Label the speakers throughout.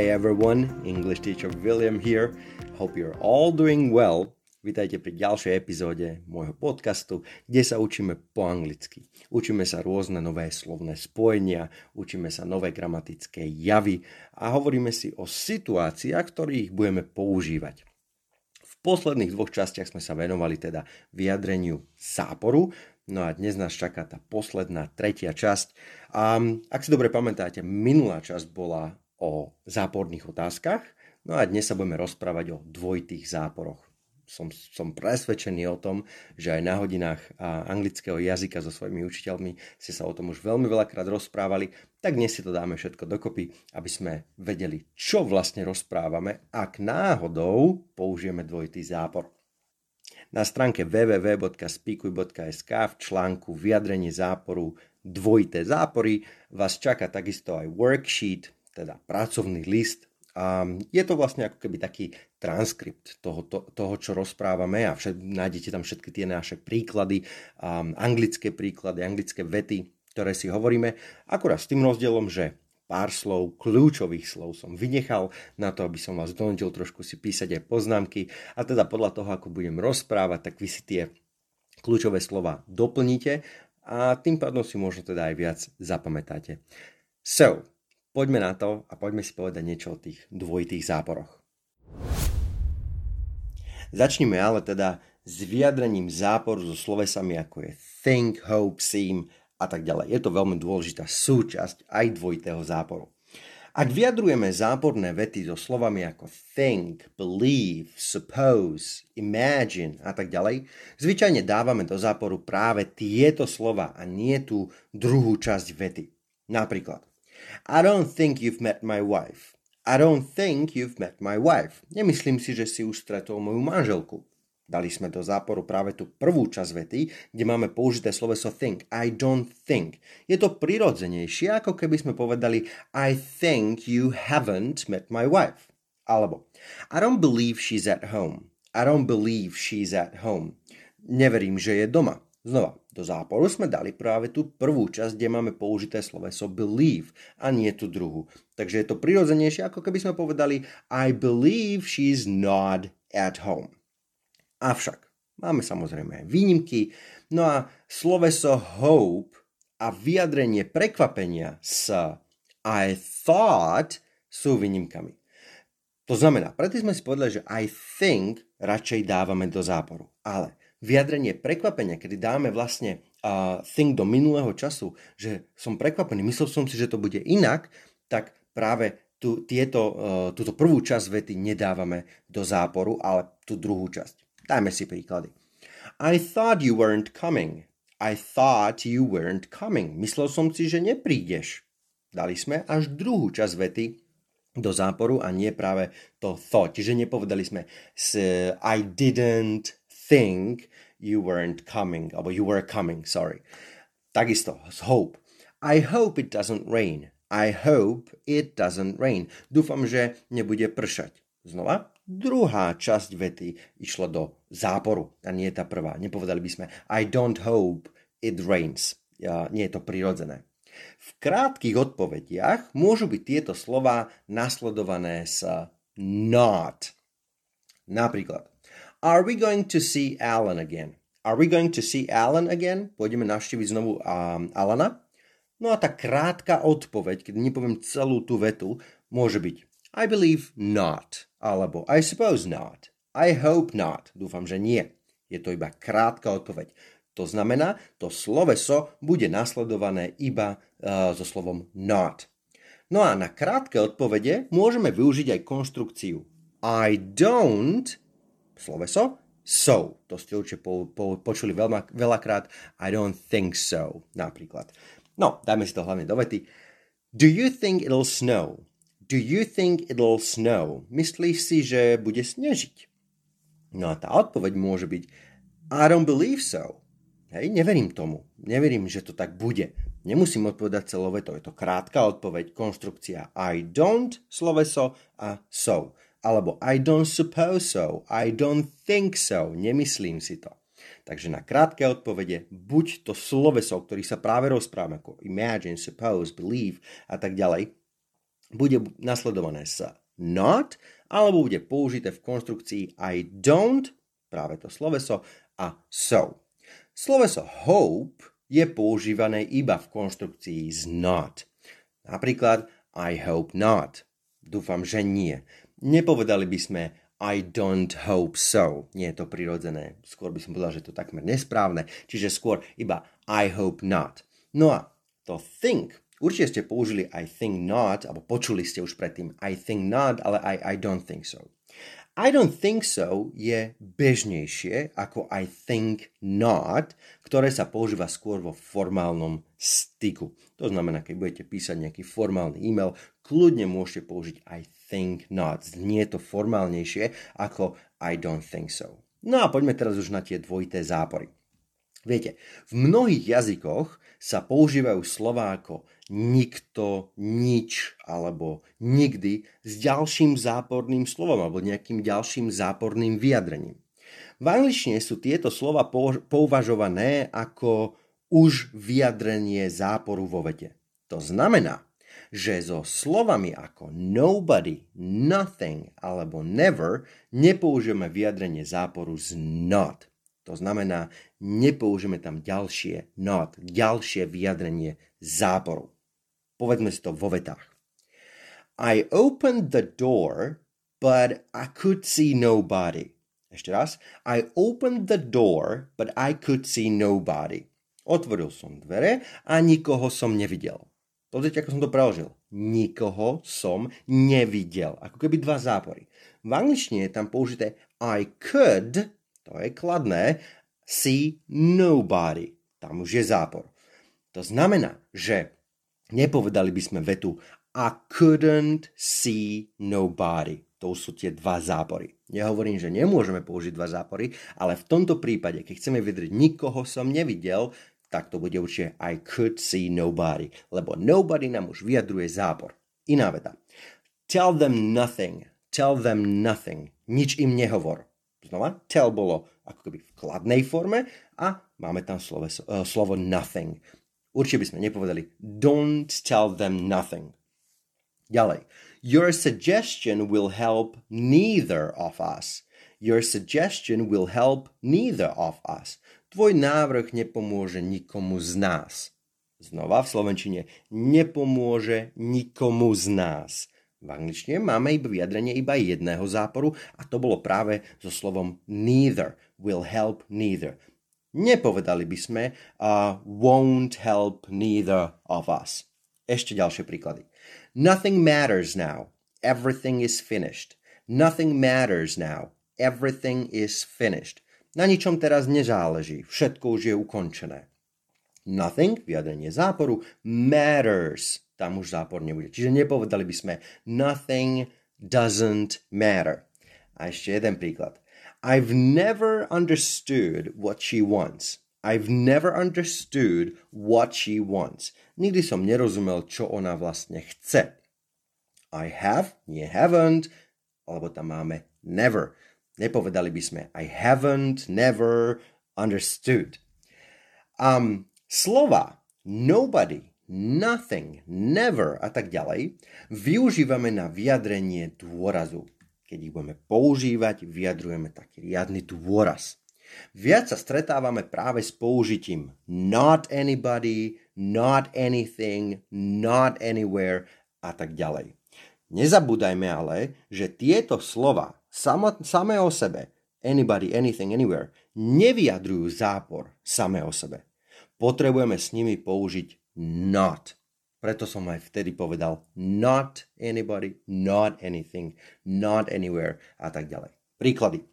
Speaker 1: Hey everyone, English teacher William here. Hope you're all doing well. Vítajte pri ďalšej epizóde môjho podcastu, kde sa učíme po anglicky. Učíme sa rôzne nové slovné spojenia, učíme sa nové gramatické javy a hovoríme si o situáciách, ktorých budeme používať. V posledných dvoch častiach sme sa venovali teda vyjadreniu záporu, No a dnes nás čaká tá posledná, tretia časť. A ak si dobre pamätáte, minulá časť bola o záporných otázkach, no a dnes sa budeme rozprávať o dvojitých záporoch. Som, som presvedčený o tom, že aj na hodinách anglického jazyka so svojimi učiteľmi ste sa o tom už veľmi veľakrát rozprávali, tak dnes si to dáme všetko dokopy, aby sme vedeli, čo vlastne rozprávame, ak náhodou použijeme dvojitý zápor. Na stránke www.speakuj.sk v článku Vyjadrenie záporu dvojité zápory vás čaká takisto aj worksheet, teda pracovný list. A je to vlastne ako keby taký transkript toho, to, toho čo rozprávame a všet, nájdete tam všetky tie naše príklady, um, anglické príklady, anglické vety, ktoré si hovoríme, akurát s tým rozdielom, že pár slov, kľúčových slov som vynechal na to, aby som vás donutil trošku si písať aj poznámky a teda podľa toho, ako budem rozprávať, tak vy si tie kľúčové slova doplníte a tým pádom si možno teda aj viac zapamätáte. So, poďme na to a poďme si povedať niečo o tých dvojitých záporoch. Začneme ale teda s vyjadrením záporu so slovesami ako je think, hope, seem a tak ďalej. Je to veľmi dôležitá súčasť aj dvojitého záporu. Ak vyjadrujeme záporné vety so slovami ako think, believe, suppose, imagine a tak ďalej, zvyčajne dávame do záporu práve tieto slova a nie tú druhú časť vety. Napríklad, I don't think you've met my wife. I don't think you've met my wife. Nemyslím si, že si už stretol moju manželku. Dali sme do záporu práve tú prvú časť vety, kde máme použité sloveso think. I don't think. Je to prirodzenejšie, ako keby sme povedali I think you haven't met my wife. Alebo I don't believe she's at home. I don't believe she's at home. Neverím, že je doma. Znova, do záporu sme dali práve tú prvú časť, kde máme použité sloveso believe a nie tú druhú. Takže je to prirodzenejšie, ako keby sme povedali I believe she's not at home. Avšak máme samozrejme výnimky, no a sloveso hope a vyjadrenie prekvapenia s I thought sú výnimkami. To znamená, preto sme si povedali, že I think radšej dávame do záporu. Ale vyjadrenie prekvapenia, kedy dáme vlastne uh, think do minulého času, že som prekvapený, myslel som si, že to bude inak, tak práve tu, tieto, uh, túto prvú časť vety nedávame do záporu, ale tú druhú časť. Dajme si príklady. I thought you weren't coming. I thought you weren't coming. Myslel som si, že neprídeš. Dali sme až druhú časť vety do záporu a nie práve to thought. Čiže nepovedali sme I didn't think you weren't coming, alebo you were coming, sorry. Takisto, hope. I hope it doesn't rain. I hope it doesn't rain. Dúfam, že nebude pršať. Znova, druhá časť vety išla do záporu a nie tá prvá. Nepovedali by sme I don't hope it rains. Ja, nie je to prirodzené. V krátkých odpovediach môžu byť tieto slova nasledované s not. Napríklad Are we going to see Alan again? Are we going to see Alan again? Pôjdeme navštíviť znovu um, Alana? No a tá krátka odpoveď, keď nepoviem celú tú vetu, môže byť I believe not, alebo I suppose not, I hope not, dúfam, že nie. Je to iba krátka odpoveď. To znamená, to sloveso bude nasledované iba uh, so slovom not. No a na krátke odpovede môžeme využiť aj konštrukciu I don't, sloveso, so. To ste určite po, po, počuli veľma, veľakrát. I don't think so, napríklad. No, dajme si to hlavne do vety. Do you think it'll snow? Do you think it'll snow? Myslíš si, že bude snežiť? No a tá odpoveď môže byť I don't believe so. Hej, neverím tomu. Neverím, že to tak bude. Nemusím odpovedať celou vetou. Je to krátka odpoveď, konštrukcia I don't, sloveso a so. Alebo I don't suppose so. I don't think so. Nemyslím si to. Takže na krátke odpovede buď to sloveso, o ktorých sa práve rozprávame, ako imagine, suppose, believe a tak ďalej, bude nasledované sa not, alebo bude použité v konstrukcii I don't, práve to sloveso, a so. Sloveso hope je používané iba v konštrukcii z not. Napríklad I hope not. Dúfam, že nie. Nepovedali by sme I don't hope so. Nie je to prirodzené. Skôr by som povedal, že to takmer nesprávne. Čiže skôr iba I hope not. No a to think. Určite ste použili I think not, alebo počuli ste už predtým I think not, ale I, I don't think so. I don't think so je bežnejšie ako I think not, ktoré sa používa skôr vo formálnom styku. To znamená, keď budete písať nejaký formálny e-mail, kľudne môžete použiť I think not. Znie to formálnejšie ako I don't think so. No a poďme teraz už na tie dvojité zápory. Viete, v mnohých jazykoch sa používajú slova ako nikto, nič alebo nikdy s ďalším záporným slovom alebo nejakým ďalším záporným vyjadrením. V angličtine sú tieto slova pouvažované ako už vyjadrenie záporu vo vete. To znamená, že so slovami ako nobody, nothing alebo never nepoužijeme vyjadrenie záporu z not. To znamená, nepoužijeme tam ďalšie not, ďalšie vyjadrenie záporu. Povedzme si to vo vetách. I opened the door, but I could see nobody. Ešte raz. I opened the door, but I could see nobody. Otvoril som dvere a nikoho som nevidel. Pozrite, ako som to preložil. Nikoho som nevidel. Ako keby dva zápory. V angličtine je tam použité I could to je kladné, see nobody. Tam už je zápor. To znamená, že nepovedali by sme vetu I couldn't see nobody. To sú tie dva zápory. Nehovorím, že nemôžeme použiť dva zápory, ale v tomto prípade, keď chceme vydriť nikoho som nevidel, tak to bude určite I could see nobody, lebo nobody nám už vyjadruje zápor. Iná veta. Tell them nothing. Tell them nothing. Nič im nehovor. Znova, tell bolo ako keby v kladnej forme a máme tam slovo, uh, slovo nothing. Určite by sme nepovedali don't tell them nothing. Ďalej. Your suggestion will help neither of us. Your suggestion will help neither of us. Tvoj návrh nepomôže nikomu z nás. Znova v slovenčine nepomôže nikomu z nás. V angličtine máme iba vyjadrenie iba jedného záporu a to bolo práve so slovom neither, will help neither. Nepovedali by sme uh, won't help neither of us. Ešte ďalšie príklady. Nothing matters now. Everything is finished. Nothing matters now. Everything is finished. Na ničom teraz nezáleží. Všetko už je ukončené. Nothing, vyjadrenie záporu, matters tam už zápor nebude. Čiže nepovedali by sme nothing doesn't matter. A ešte jeden príklad. I've never understood what she wants. I've never understood what she wants. Nikdy som nerozumel, čo ona vlastne chce. I have, nie haven't, alebo tam máme never. Nepovedali by sme I haven't, never understood. Um, slova nobody, nothing, never a tak ďalej, využívame na vyjadrenie dôrazu. Keď ich budeme používať, vyjadrujeme taký riadny dôraz. Viac sa stretávame práve s použitím not anybody, not anything, not anywhere a tak ďalej. Nezabúdajme ale, že tieto slova samé o sebe, anybody, anything, anywhere, nevyjadrujú zápor samé o sebe. Potrebujeme s nimi použiť not. Preto som aj vtedy povedal not anybody, not anything, not anywhere a tak ďalej. Príklady.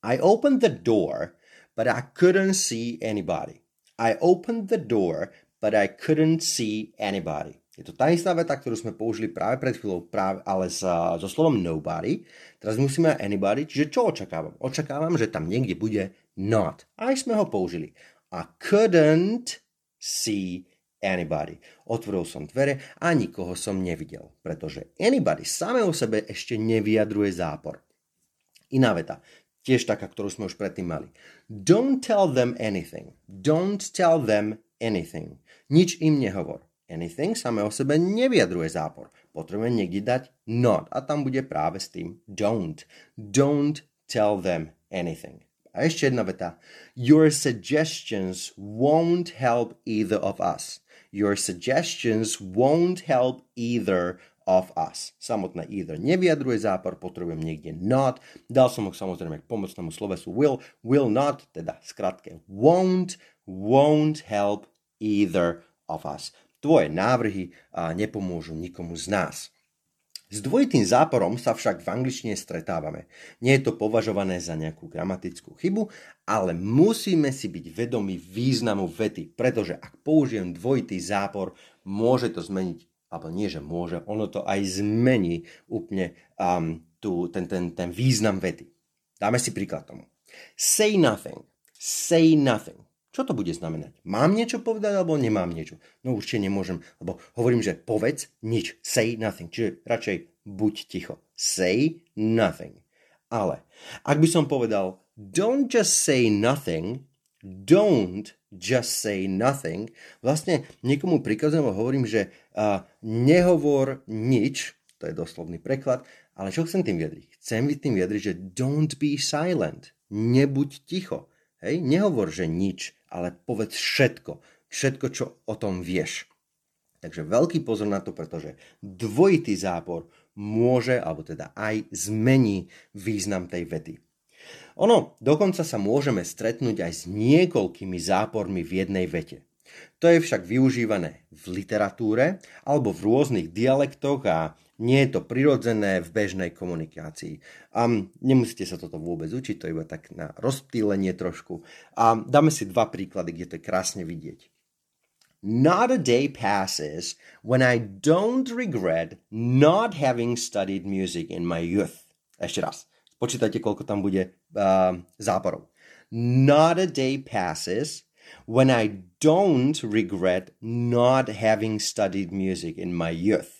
Speaker 1: I opened the door, but I couldn't see anybody. I opened the door, but I couldn't see anybody. Je to tá istá veta, ktorú sme použili práve pred chvíľou, práve, ale sa, so slovom nobody. Teraz musíme anybody, čiže čo očakávam? Očakávam, že tam niekde bude not. Aj sme ho použili. I couldn't see anybody. Otvoril som dvere a nikoho som nevidel, pretože anybody samé o sebe ešte nevyjadruje zápor. Iná veta, tiež taká, ktorú sme už predtým mali. Don't tell them anything. Don't tell them anything. Nič im nehovor. anything samé o sebe nevyjadruje zápor. Potrebujeme niekde dať not a tam bude práve s tým don't. Don't tell them anything. A ešte jedna veta. Your suggestions won't help either of us. Your suggestions won't help either of us. Samotné either nevyjadruje zápor, potrebujem niekde not. Dal som ho samozrejme k pomocnému slovesu will. Will not, teda skratke won't, won't help either of us. Tvoje návrhy nepomôžu nikomu z nás. S dvojitým záporom sa však v angličtine stretávame. Nie je to považované za nejakú gramatickú chybu, ale musíme si byť vedomi významu vety, pretože ak použijem dvojitý zápor, môže to zmeniť, alebo nie, že môže, ono to aj zmení úplne um, tú, ten, ten, ten význam vety. Dáme si príklad tomu. Say nothing. Say nothing. Čo to bude znamenať? Mám niečo povedať alebo nemám niečo? No určite nemôžem, lebo hovorím, že povedz nič. Say nothing. Čiže radšej buď ticho. Say nothing. Ale ak by som povedal don't just say nothing, don't just say nothing, vlastne niekomu prikazujem a hovorím, že uh, nehovor nič, to je doslovný preklad, ale čo chcem tým vyjadriť? Chcem tým vyjadriť, že don't be silent, nebuď ticho. Hej, nehovor, že nič, ale povedz všetko. Všetko, čo o tom vieš. Takže veľký pozor na to, pretože dvojitý zápor môže, alebo teda aj zmení význam tej vety. Ono, dokonca sa môžeme stretnúť aj s niekoľkými zápormi v jednej vete. To je však využívané v literatúre alebo v rôznych dialektoch a nie je to prirodzené v bežnej komunikácii. A nemusíte sa toto vôbec učiť, to je iba tak na rozptýlenie trošku. A dáme si dva príklady, kde to je krásne vidieť. Not a day passes when I don't regret not having studied music in my youth. Ešte raz. Počítajte, koľko tam bude uh, záporov. Not a day passes when I don't regret not having studied music in my youth.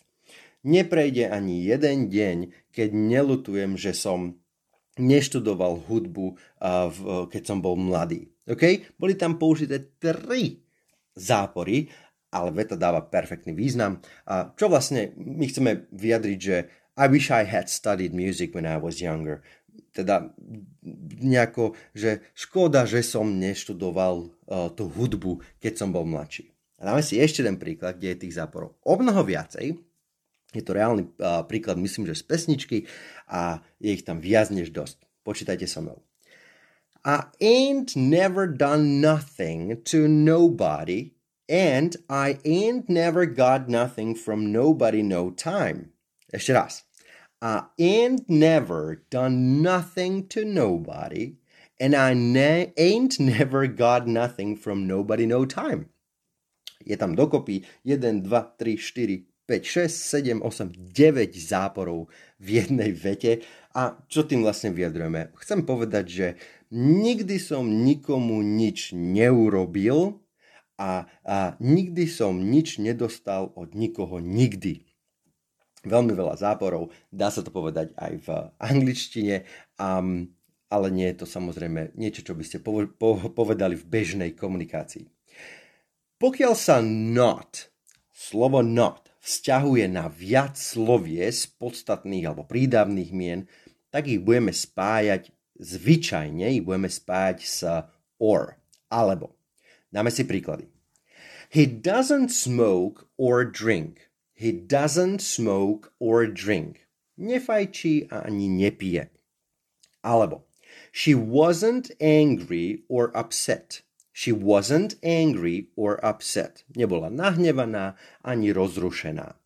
Speaker 1: Neprejde ani jeden deň, keď nelutujem, že som neštudoval hudbu, keď som bol mladý. Okay? Boli tam použité tri zápory, ale veta dáva perfektný význam. A čo vlastne my chceme vyjadriť, že I wish I had studied music when I was younger. Teda nejako, že škoda, že som neštudoval uh, tú hudbu, keď som bol mladší. A dáme si ešte jeden príklad, kde je tých záporov o mnoho viacej, je to reálny príklad, myslím, že z pesničky a je ich tam viac než dosť. Počítajte so mnou. I ain't never done nothing to nobody and I ain't never got nothing from nobody no time. Ešte raz. I ain't never done nothing to nobody and I ne- ain't never got nothing from nobody no time. Je tam dokopy 1, 2, 3, 4, 5, 6, 7, 8, 9 záporov v jednej vete. A čo tým vlastne vyjadrujeme? Chcem povedať, že nikdy som nikomu nič neurobil a, a nikdy som nič nedostal od nikoho nikdy. Veľmi veľa záporov, dá sa to povedať aj v angličtine, um, ale nie je to samozrejme niečo, čo by ste povedali v bežnej komunikácii. Pokiaľ sa not, slovo not, vzťahuje na viac slovie z podstatných alebo prídavných mien, tak ich budeme spájať zvyčajne, ich budeme spájať s or, alebo. Dáme si príklady. He doesn't smoke or drink. He doesn't smoke or drink. Nefajčí a ani nepije. Alebo. She wasn't angry or upset. She wasn't angry or upset. Nebola nahnevaná ani rozrušená.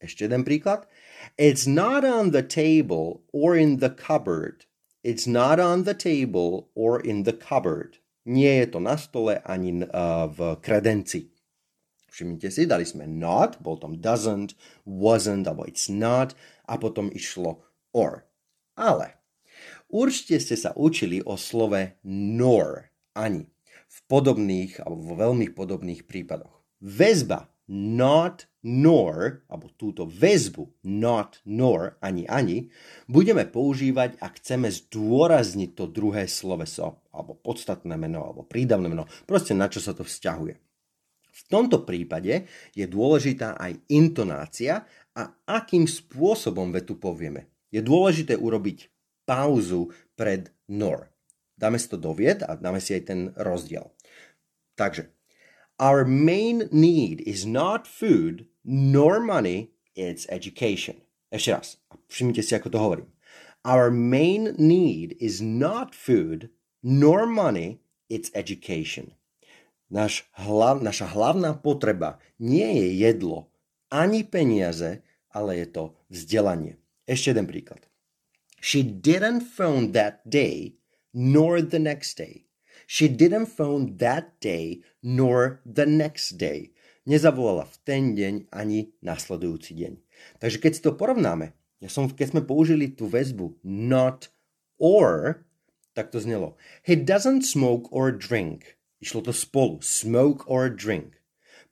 Speaker 1: Ešte jeden príklad. It's not on the table or in the cupboard. It's not on the table or in the cupboard. Nie je to na stole ani uh, v kredenci. Všimnite si, dali sme not, bol tam doesn't, wasn't, alebo it's not a potom išlo or. Ale určite ste sa učili o slove nor, ani v podobných alebo vo veľmi podobných prípadoch. Väzba not nor, alebo túto väzbu not nor, ani ani, budeme používať, ak chceme zdôrazniť to druhé sloveso, alebo podstatné meno, alebo prídavné meno, proste na čo sa to vzťahuje. V tomto prípade je dôležitá aj intonácia a akým spôsobom vetu povieme. Je dôležité urobiť pauzu pred nor. Dáme si to do vied a dáme si aj ten rozdiel. Takže, our main need is not food nor money, it's education. Ešte raz, všimnite si, ako to hovorím. Our main need is not food nor money, it's education. Naš hlav, naša hlavná potreba nie je jedlo ani peniaze, ale je to vzdelanie. Ešte jeden príklad. She didn't phone that day, nor the next day. She didn't phone that day, nor the next day. Nezavolala v ten deň ani nasledujúci deň. Takže keď si to porovnáme, ja som, keď sme použili tú väzbu not or, tak to znelo. He doesn't smoke or drink. Išlo to spolu. Smoke or drink.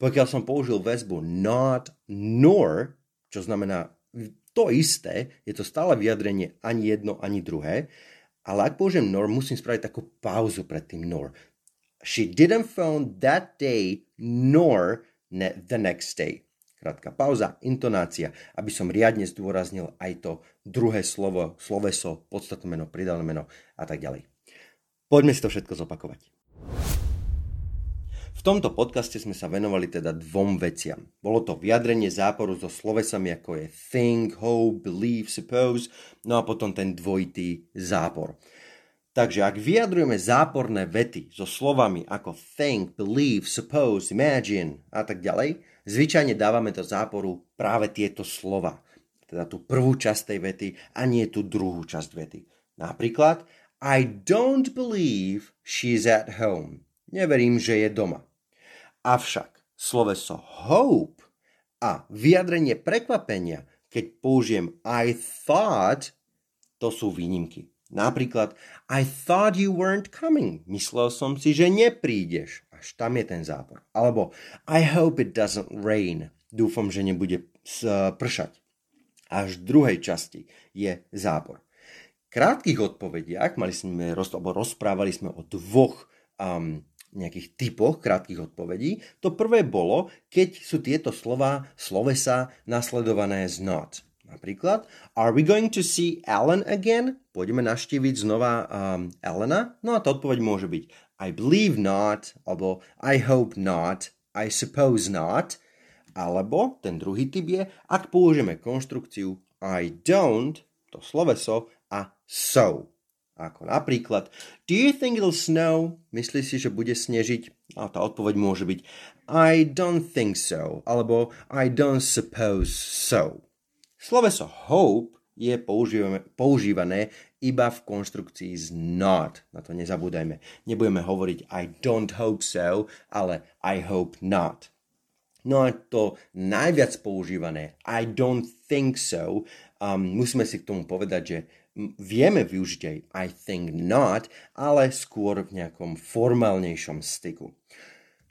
Speaker 1: Pokiaľ som použil väzbu not nor, čo znamená to isté, je to stále vyjadrenie ani jedno, ani druhé, ale ak použijem nor, musím spraviť takú pauzu pred tým nor. She didn't phone that day nor the next day. Krátka pauza, intonácia, aby som riadne zdôraznil aj to druhé slovo, sloveso, podstatné meno, pridané meno a tak ďalej. Poďme si to všetko zopakovať. Tomto podcaste sme sa venovali teda dvom veciam. Bolo to vyjadrenie záporu so slovesami ako je think, hope, believe, suppose, no a potom ten dvojitý zápor. Takže ak vyjadrujeme záporné vety so slovami ako think, believe, suppose, imagine a tak ďalej, Zvyčajne dávame do záporu práve tieto slova, teda tú prvú časť tej vety a nie tú druhú časť vety. Napríklad, I don't believe she's at home. Neverím, že je doma. Avšak sloveso hope a vyjadrenie prekvapenia, keď použijem I thought, to sú výnimky. Napríklad, I thought you weren't coming. Myslel som si, že neprídeš. Až tam je ten zápor. Alebo I hope it doesn't rain. Dúfam, že nebude pršať. Až v druhej časti je zápor. Krátkých odpovediach mali sme, rozprávali sme o dvoch um, nejakých typoch krátkých odpovedí. To prvé bolo, keď sú tieto slova, slovesa nasledované z not. Napríklad, are we going to see Alan again? Pôjdeme naštíviť znova um, Alana? No a tá odpoveď môže byť I believe not, alebo I hope not, I suppose not, alebo ten druhý typ je, ak použijeme konštrukciu I don't, to sloveso, a so. Ako napríklad, do you think it'll snow? Myslíš si, že bude snežiť? A tá odpoveď môže byť I don't think so, alebo I don't suppose so. Sloveso hope je používané iba v konštrukcii z not. Na to nezabúdajme. Nebudeme hovoriť I don't hope so, ale I hope not. No a to najviac používané I don't think so, um, musíme si k tomu povedať, že vieme využiť aj I think not, ale skôr v nejakom formálnejšom styku.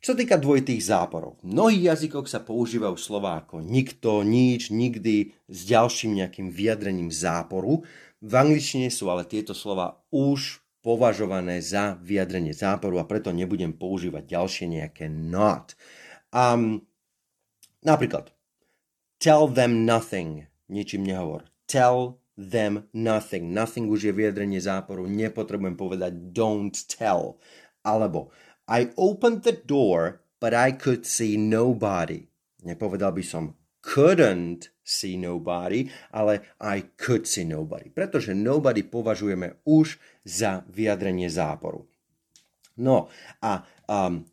Speaker 1: Čo sa týka dvojitých záporov, v mnohých jazykoch sa používajú slova ako nikto, nič, nikdy s ďalším nejakým vyjadrením záporu. V angličtine sú ale tieto slova už považované za vyjadrenie záporu a preto nebudem používať ďalšie nejaké not. Um, napríklad, tell them nothing, ničím nehovor. Tell them nothing. Nothing už je vyjadrenie záporu, nepotrebujem povedať don't tell. Alebo I opened the door, but I could see nobody. Nepovedal by som couldn't see nobody, ale I could see nobody. Pretože nobody považujeme už za vyjadrenie záporu. No a um,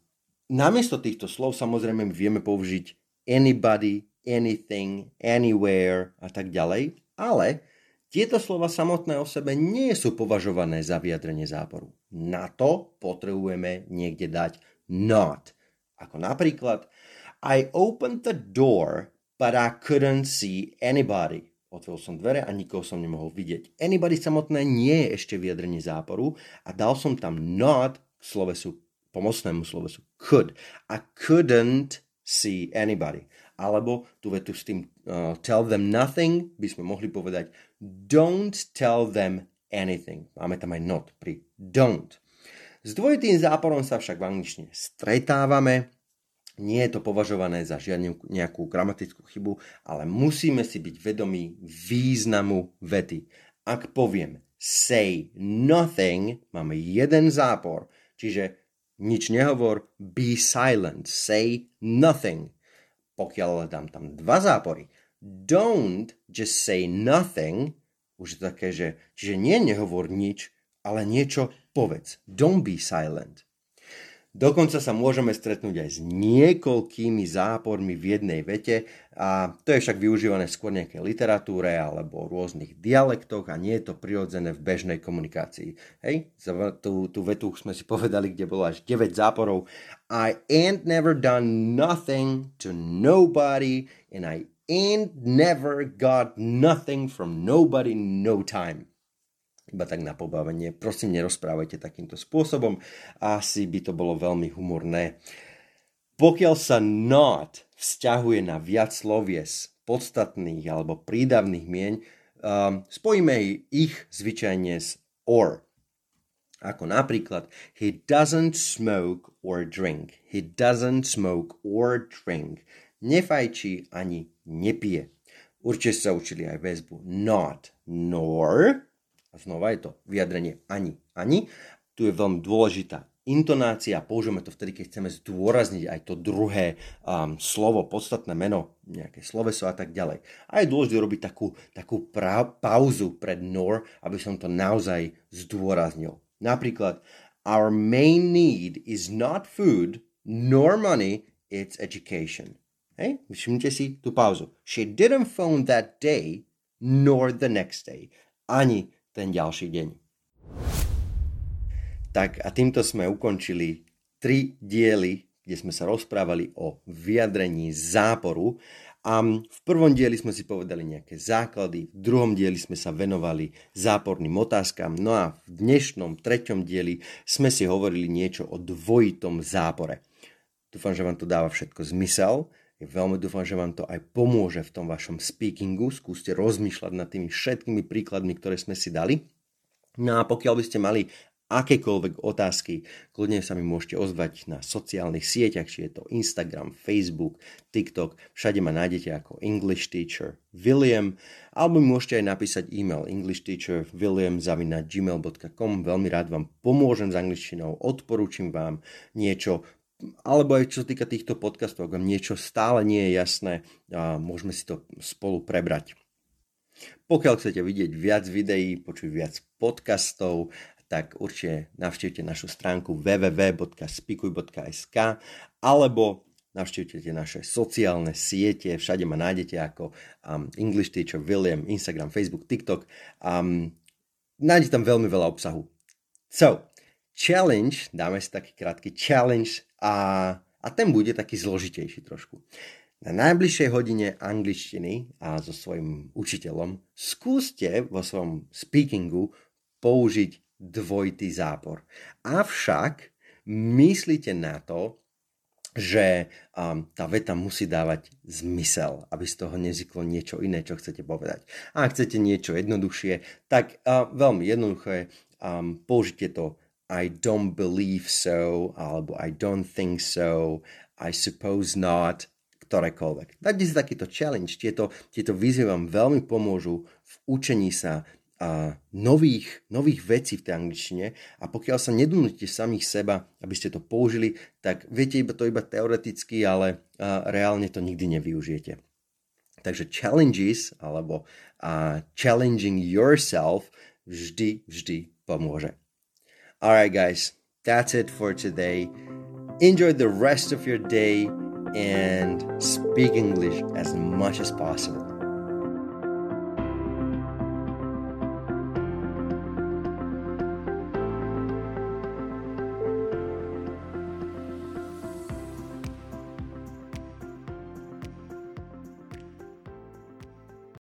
Speaker 1: namiesto týchto slov samozrejme vieme použiť anybody, anything, anywhere a tak ďalej, ale tieto slova samotné o sebe nie sú považované za vyjadrenie záporu. Na to potrebujeme niekde dať not. Ako napríklad I opened the door, but I couldn't see anybody. Otvoril som dvere a nikoho som nemohol vidieť. Anybody samotné nie je ešte vyjadrenie záporu a dal som tam not k slovesu, pomocnému slovesu could. I couldn't see anybody. Alebo tu vetu s tým uh, tell them nothing by sme mohli povedať don't tell them anything. Máme tam aj not pri don't. S dvojitým záporom sa však v angličtine stretávame. Nie je to považované za žiadnu nejakú gramatickú chybu, ale musíme si byť vedomí významu vety. Ak poviem say nothing, máme jeden zápor, čiže nič nehovor, be silent, say nothing. Pokiaľ dám tam dva zápory, don't just say nothing, už je také, že, čiže nie nehovor nič, ale niečo povedz. Don't be silent. Dokonca sa môžeme stretnúť aj s niekoľkými zápormi v jednej vete a to je však využívané skôr nejakej literatúre alebo rôznych dialektoch a nie je to prirodzené v bežnej komunikácii. Hej, tú, tú vetu sme si povedali, kde bolo až 9 záporov. I ain't never done nothing to nobody and I ain't never got nothing from nobody no time iba tak na pobavenie. Prosím, nerozprávajte takýmto spôsobom. Asi by to bolo veľmi humorné. Pokiaľ sa not vzťahuje na viac slovies podstatných alebo prídavných mieň, um, spojíme ich zvyčajne s or. Ako napríklad, he doesn't smoke or drink. He doesn't smoke or drink. Nefajčí ani nepije. Určite sa učili aj väzbu not, nor, a znova je to vyjadrenie ani, ani. Tu je veľmi dôležitá intonácia, použijeme to vtedy, keď chceme zdôrazniť aj to druhé um, slovo, podstatné meno, nejaké sloveso a tak ďalej. A je dôležité robiť takú, takú pra- pauzu pred nor, aby som to naozaj zdôraznil. Napríklad, our main need is not food, nor money, it's education. Hej, všimnite si tú pauzu. She didn't phone that day, nor the next day. Ani ten ďalší deň. Tak a týmto sme ukončili tri diely, kde sme sa rozprávali o vyjadrení záporu. A v prvom dieli sme si povedali nejaké základy, v druhom dieli sme sa venovali záporným otázkam, no a v dnešnom treťom dieli sme si hovorili niečo o dvojitom zápore. Dúfam, že vám to dáva všetko zmysel. Veľmi dúfam, že vám to aj pomôže v tom vašom speakingu. Skúste rozmýšľať nad tými všetkými príkladmi, ktoré sme si dali. No a pokiaľ by ste mali akékoľvek otázky, kľudne sa mi môžete ozvať na sociálnych sieťach, či je to Instagram, Facebook, TikTok, všade ma nájdete ako English Teacher William, alebo môžete aj napísať e-mail englishteacherwilliam.gmail.com Veľmi rád vám pomôžem s angličtinou, odporúčim vám niečo, alebo aj čo sa týka týchto podcastov, ak vám niečo stále nie je jasné, môžeme si to spolu prebrať. Pokiaľ chcete vidieť viac videí, počuť viac podcastov, tak určite navštívte našu stránku www.spikuj.sk alebo navštívte naše sociálne siete, všade ma nájdete ako um, English Teacher William, Instagram, Facebook, TikTok. Um, nájdete tam veľmi veľa obsahu. So, challenge, dáme si taký krátky challenge a, a ten bude taký zložitejší trošku. Na najbližšej hodine angličtiny a so svojím učiteľom skúste vo svojom speakingu použiť dvojitý zápor. Avšak myslíte na to, že um, tá veta musí dávať zmysel, aby z toho nezvyklo niečo iné, čo chcete povedať. A ak chcete niečo jednoduchšie, tak uh, veľmi jednoduché, um, použite to I don't believe so, alebo I don't think so, I suppose not, ktorékoľvek. Dajte si takýto challenge, tieto, tieto výzvy vám veľmi pomôžu v učení sa a nových, nových vecí v tej angličtine a pokiaľ sa nedunúte samých seba, aby ste to použili, tak viete iba to iba teoreticky, ale a, reálne to nikdy nevyužijete. Takže challenges alebo a, challenging yourself vždy, vždy pomôže. All right, guys, that's it for today. Enjoy the rest of your day and speak English as much as possible.